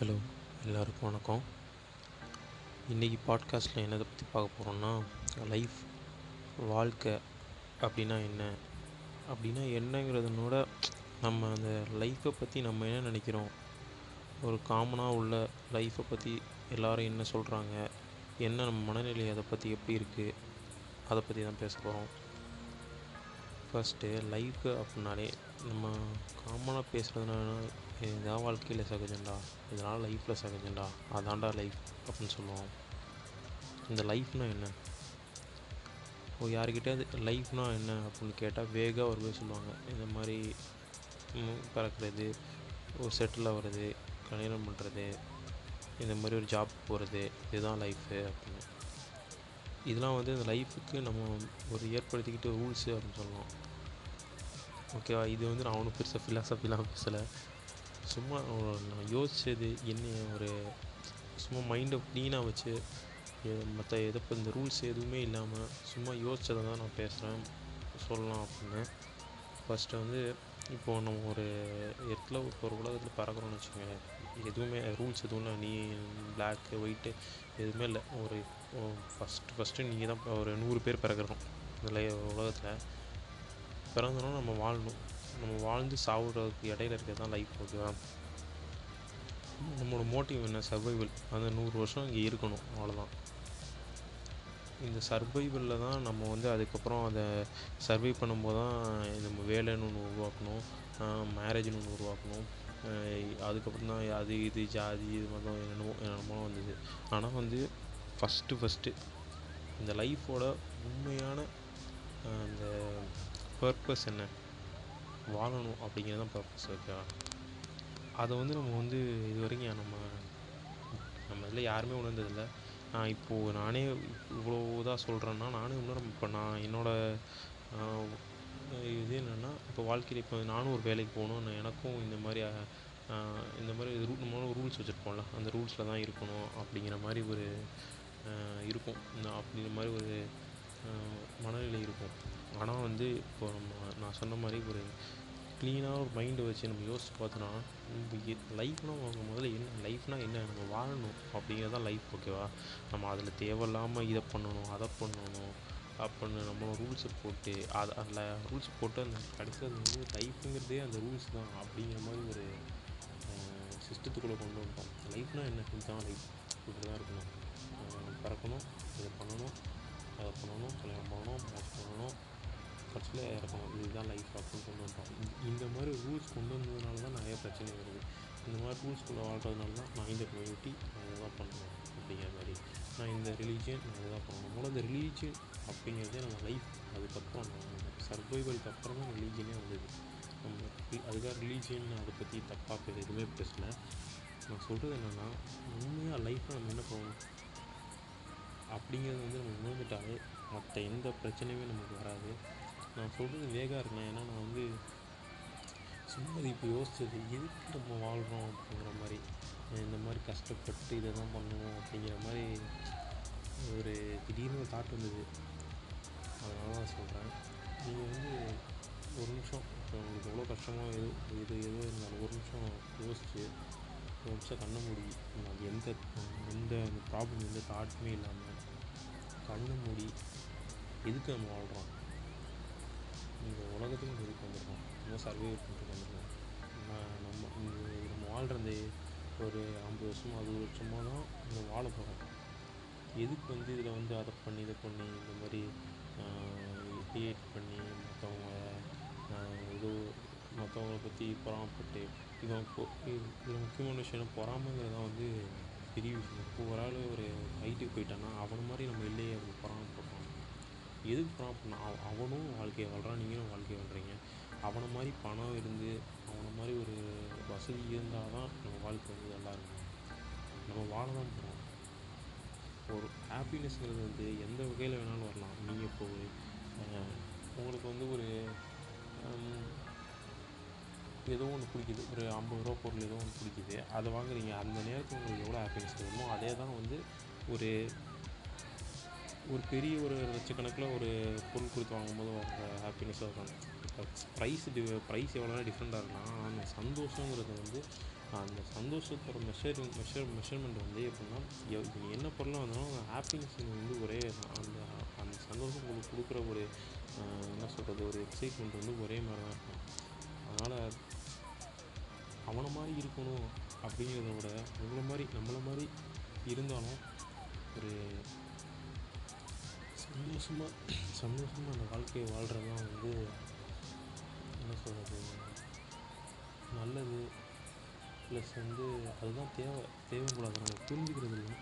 Hello எல்லாருக்கும் வணக்கம். இன்றைக்கி பாட்காஸ்ட்டில் என்னதை பற்றி பார்க்க போகிறோம்னா லைஃப் வாழ்க்கை அப்படின்னா என்ன? அப்படின்னா என்னங்கிறதுனோட நம்ம அந்த லைஃப்பை பற்றி நம்ம என்ன நினைக்கிறோம்? ஒரு காமனாக உள்ள லைஃப்பை பற்றி எல்லாரும் என்ன சொல்கிறாங்க என்ன நம்ம மனநிலை அதை பற்றி எப்படி இருக்குது அதை பற்றி தான் பேச போகிறோம் ஃபஸ்ட்டு லைஃபு அப்படின்னாலே நம்ம காமனாக பேசுகிறதுனால இதான் வாழ்க்கையில் சகஜம்டா. இதனால் லைஃப்பில் சகஜம்டா. அதான்டா லைஃப் அப்படின்னு சொல்லுவோம். இந்த லைஃப்னால் என்ன? இப்போ யாருக்கிட்டே லைஃப்னால் என்ன அப்படின்னு கேட்டால் வேகாக ஒரு போய் சொல்லுவாங்க. இந்த மாதிரி பறக்கிறது ஒரு செட்டில் ஆகிறது கல்யாணம் பண்ணுறது இந்த மாதிரி ஒரு ஜாப் போகிறது இதுதான் லைஃபு அப்படின்னு. இதெல்லாம் வந்து இந்த லைஃபுக்கு நம்ம ஒரு ஏற்படுத்திக்கிட்ட ரூல்ஸு அப்படின்னு சொல்லலாம் ஓகேவா இது வந்து நான் ஒன்றும் பெருசாக ஃபிலாசபிலாம் பேசலை. சும்மா நான் யோசித்தது என்ன ஒரு சும்மா மைண்டை க்ளீனாக வச்சு மற்ற எதை இப்போ இந்த ரூல்ஸ் எதுவுமே இல்லாமல் சும்மா யோசித்ததை தான் நான் பேசுகிறேன் சொல்லலாம் அப்படின்னு. ஃபஸ்ட்டு வந்து இப்போது நம்ம ஒரு இடத்துல இப்போ ஒரு உலகத்தில் பறக்கிறோம்னு வச்சுக்கோங்க எதுவுமே ரூல்ஸ் எதுவும் இல்லை. நீ பிளாக்கு ஒயிட்டு எதுவுமே இல்லை. ஒரு ஃபஸ்ட்டு ஃபஸ்ட்டு நீங்கள் தான் ஒரு நூறு பேர் பிறக்கிறோம். இதில் உலகத்தில். பிறந்தோன்னா நம்ம வாழணும். நம்ம வாழ்ந்து சாப்பிட்றதுக்கு இடையில இருக்கிறது தான் லைஃப் ஓகேவா நம்மளோட மோட்டிவ் என்ன? சர்வைவல் அந்த நூறு வருஷம் இங்கே இருக்கணும். அவ்வளோதான் இந்த சர்வைவலில் தான் நம்ம வந்து அதுக்கப்புறம் அதை சர்வை பண்ணும்போது தான் நம்ம வேலைன்னு ஒன்று உருவாக்கணும். மேரேஜ்னு ஒன்று உருவாக்கணும். அதுக்கப்புறம் தான் அது இது ஜாதி இது மதம் என்னென்னமோ என்னென்னமோ வந்தது. ஆனால் வந்து ஃபஸ்ட்டு ஃபஸ்ட்டு இந்த லைஃபோட உண்மையான அந்த பர்பஸ் என்ன? வாழணும் அப்படிங்கிறது தான் பர்பஸ் ஓகேவா அதை வந்து நம்ம வந்து இது வரைக்கும் நம்ம நம்ம இதில் யாருமே உணர்ந்ததில்லை. நான் இப்போது நானே இவ்வளோ இதாக சொல்கிறேன்னா நானே இன்னும் இப்போ நான் என்னோடய இது என்னென்னா இப்போ வாழ்க்கையில் இப்போ நானும் ஒரு வேலைக்கு போகணும். எனக்கும் இந்த மாதிரி இந்த மாதிரி ரூ நம்ம ரூல்ஸ் வச்சுருப்போம்ல அந்த ரூல்ஸில் தான் இருக்கணும் அப்படிங்கிற மாதிரி ஒரு இருக்கும். இந்த அப்படிங்கிற மாதிரி ஒரு மனநிலை இருக்கும். ஆனால் வந்து இப்போ நம்ம நான் சொன்ன மாதிரி ஒரு க்ளீனாக ஒரு மைண்டை வச்சு நம்ம யோசிச்சு பார்த்தோன்னா லைஃப்னா அவங்க முதல்ல என்ன லைஃப்னால் என்ன நம்ம வாழணும் அப்படிங்கிறது தான் லைஃப் ஓகேவா நம்ம அதில் தேவையில்லாமல் இதை பண்ணணும் அதை பண்ணணும் அப்படின்னு நம்ம ரூல்ஸை போட்டு அது அதில் ரூல்ஸ் போட்டு அந்த கடைசியில் அது வந்து லைஃப்புங்கிறதே அந்த ரூல்ஸ் தான் அப்படிங்கிற மாதிரி ஒரு சிஸ்டத்துக்குள்ளே கொண்டு வந்துட்டோம். லைஃப்னால் என்ன? இதுதான் லைஃப் இப்படி தான் இருக்கணும் பறக்கணும் இதை பண்ணணும் அதை பண்ணணும் கல்யாணம் பண்ணணும் கடைசியில் இருக்கும் இதுதான் லைஃப் அப்படின்னு கொண்டு வந்துட்டோம் இந்த- மாதிரி ரூல்ஸ் கொண்டு வந்ததுனால தான் நிறைய பிரச்சனை வருது. இந்த மாதிரி ரூல்ஸ்குள்ளே வாழ்கிறதுனால தான் நான் இந்த கம்யூனிட்டி நான் இதை தான் பண்ணணும் அப்படிங்கிற மாதிரி. நான் இந்த ரிலீஜியன் நான் இதை தான் பண்ணணும். முதல்ல இந்த ரிலீஜியன் அப்படிங்கிறதே நம்ம லைஃப் அதுக்கப்புறம் சர்வைவலுக்கு அப்புறம் தான் ரிலீஜியனே வந்தது. நம்ம அதுக்காக ரிலீஜியன் அதை பற்றி தப்பாக எதுவுமே பேசல. நான் சொல்கிறது என்னென்னா உண்மையாக லைஃப்பில் நம்ம என்ன பண்ணணும்? அப்படிங்கிறது வந்து நம்ம உணர்ந்துட்டாலே மற்ற எந்த பிரச்சனையுமே நமக்கு வராது. நான் சொல்கிறது வேகாக இருக்கேன் ஏன்னா நான் வந்து சும்மா இப்போ யோசிச்சது எதுக்கு நம்ம வாழ்கிறோம் அப்படிங்கிற மாதிரி. இந்த மாதிரி கஷ்டப்பட்டு இதை தான் பண்ணுவோம் அப்படிங்கிற மாதிரி ஒரு திடீர்னு ஒரு தாட் வந்தது. அதனால தான் சொல்கிறேன் நீங்கள் வந்து ஒரு நிமிஷம் இப்போ உங்களுக்கு எவ்வளோ கஷ்டமாக எது எது எதுவும் இருந்தாலும் ஒரு நிமிஷம் யோசிச்சு ஒரு நிமிஷம் கண்ணை மூடி அது எந்த எந்த அந்த ப்ராப்ளம் எந்த தாட்டுமே இல்லாமல் கண்ணை மூடி எதுக்கு நம்ம வாழ்கிறோம் இந்த உலகத்துக்கும் நம்ம வந்திருக்கோம் நம்ம சர்வே பண்ணிட்டு வந்திருக்கோம் நம்ம நம்ம இந்த நம்ம வாழ்கிற இந்த ஒரு ஐம்பது வருஷமோ அறுபது வருஷமோ தான் நம்ம வாழ போகிறோம் எதுக்கு வந்து இதில் வந்து அதை பண்ணி இதை பண்ணி இந்த மாதிரி கிரியேட் பண்ணி மற்றவங்க ஏதோ மற்றவங்கள பற்றி பொறாமப்பட்டு இவன் இப்போ இதில் முக்கியமான விஷயம் பொறாமைங்கிறது தான் வந்து பெரிய விஷயம். இப்போ ஒரு ஆள் ஒரு ஹைட்டுக்கு போயிட்டான்னா அவனை மாதிரி நம்ம இல்லையே அப்படின்னு பொறாமப்படுறோம் எதுக்கு ப்ராப்ளம் அவன் அவனும் வாழ்க்கையை வாழ்கிறான் நீங்களும் வாழ்க்கையை வாழ்கிறீங்க அவனை மாதிரி பணம் இருந்து அவனை மாதிரி ஒரு வசதி இருந்தால் தான் நம்ம வாழ்க்கை வந்து நல்லா இருக்கும். நம்ம வாழ தான் போகிறோம் ஒரு ஹாப்பினஸ்ங்கிறது வந்து எந்த வகையில் வேணாலும் வரலாம். நீங்கள் இப்போ உங்களுக்கு வந்து ஒரு ஏதோ ஒன்று பிடிக்குது. ஒரு ஐம்பது ரூபா பொருள் ஏதோ ஒன்று பிடிக்குது. அதை வாங்குறீங்க. அந்த நேரத்தில் உங்களுக்கு எவ்வளோ ஹாப்பினஸ் வேணுமோ அதே தான் வந்து ஒரு ஒரு பெரிய ஒரு லட்சக்கணக்கில் ஒரு பொருள் கொடுத்து வாங்கும்போது வர ஹாப்பினஸாக இருக்காங்க ப்ரைஸ் டி ப்ரைஸ் எவ்வளோ டிஃப்ரெண்ட்டாக இருக்கலாம் ஆனால் அந்த சந்தோஷங்கிறது வந்து அந்த சந்தோஷத்தோட மெஷர் மெஷர் மெஷர்மெண்ட் வந்து எப்படின்னா என்ன பொருளாக வந்தாலும் அந்த ஹாப்பினஸ் வந்து ஒரே அந்த அந்த சந்தோஷம் உங்களுக்கு கொடுக்குற ஒரு என்ன சொல்கிறது ஒரு எக்ஸைட்மெண்ட் வந்து ஒரே மாதிரி தான் இருக்கும். அதனால் அவனை மாதிரி இருக்கணும் அப்படிங்கிறத விட நம்மளை மாதிரி நம்மளை மாதிரி இருந்தாலும் ஒரு சந்தோஷமாக சந்தோஷமாக அந்த வாழ்க்கையை வாழ்கிறது தான் வந்து என்ன சொல்கிறது நல்லது. ப்ளஸ் வந்து அதுதான் தேவை தேவையும் கூட அதை நம்ம புரிஞ்சுக்கிறது இல்லை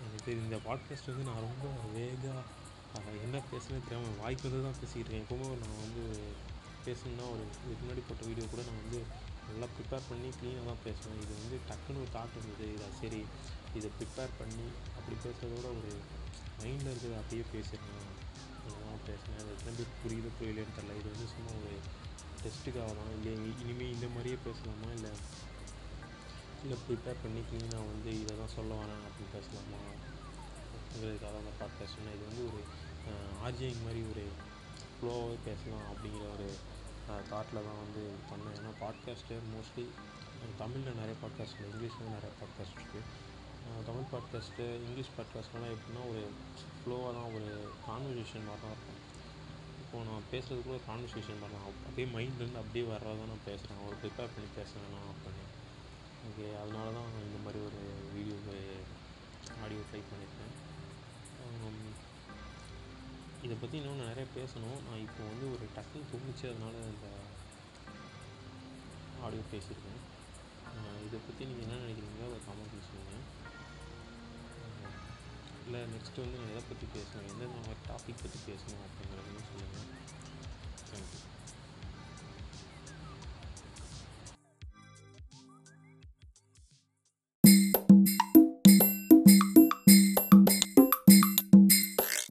எனக்கு தெரியும் இந்த பாட்காஸ்ட் வந்து நான் ரொம்ப வேகாக என்ன பேசுனே தெரியாமல் வாய்க்கு வந்து தான் பேசிக்கிட்டு இருக்கேன். எப்பவுமே நான் வந்து பேசணுன்னா ஒரு இதுக்கு முன்னாடி போட்ட வீடியோ கூட நான் வந்து நல்லா ப்ரிப்பேர் பண்ணி க்ளீனாக தான் பேசுவேன். இது வந்து டக்குன்னு ஒரு தாட் இருந்தது இதை சரி இதை ப்ரிப்பேர் பண்ணி அப்படி பேசுகிறதோட ஒரு மைண்டில் இருக்கிறத அப்படியே பேசிடணும் அவ்வளோதான் பேசினேன் அது எத்தனை பேர் புரியுது புரியலன்னு தெரில இது வந்து சும்மா ஒரு டெஸ்ட்டுக்காக தான் இல்லை இனிமேல் இந்த மாதிரியே பேசலாமா? இல்லை இல்லை ப்ரிப்பேர் பண்ணி நான் வந்து இதை தான் சொல்ல வரேன் அப்படின்னு பேசலாமா? அப்படிங்கிறதுக்காக அந்த பாட்காஸ்ட் பேசணும் இது வந்து ஒரு ஆர்ஜிங் மாதிரி ஒரு ஃப்ளோவாகவே பேசலாம் அப்படிங்கிற ஒரு தாட்டில் தான் வந்து பண்ணேன். ஏன்னா பாட்காஸ்ட்டு மோஸ்ட்லி தமிழில் நிறைய பாட்காஸ்ட் இருக்குது இங்கிலீஷில் நிறைய பாட்காஸ்ட் இருக்குது தமிழ் பாட்காஸ்ட்டு இங்கிலீஷ் பாட்காஸ்ட்லாம் எப்படின்னா ஒரு ஃப்ளோவாக தான் ஒரு கான்வர்சேஷன் மாதிரி தான் இருக்கும். இப்போது நான் பேசுகிறது கூட ஒரு கான்வர்சேஷன் மாதிரி தான். அப்படியே மைண்ட்லேருந்து அப்படியே வர்றதான் நான் பேசுகிறேன் ஒரு ப்ரிப்பேர் பண்ணி பேசுகிறேன் நான் அப்படின்னு. ஓகே அதனால தான் நான் இந்த மாதிரி ஒரு வீடியோ ஆடியோ ட்ரை பண்ணியிருக்கேன். இதை பற்றி இன்னும் நிறைய பேசணும். நான் இப்போ வந்து ஒரு டக்குன்னு தோணுச்சு அதனால இந்த ஆடியோ பேசியிருக்கேன். இதை பற்றி நீங்கள் என்ன நினைக்கிறீங்களோ அதை கமெண்ட் சொல்லுங்கள் இல்லை நெக்ஸ்ட்டு வந்து நான் எதை பற்றி பேசணும்? எந்தெந்த மாதிரி டாபிக் பற்றி பேசணும் அப்படிங்கிறதையும் சொல்லுங்கள்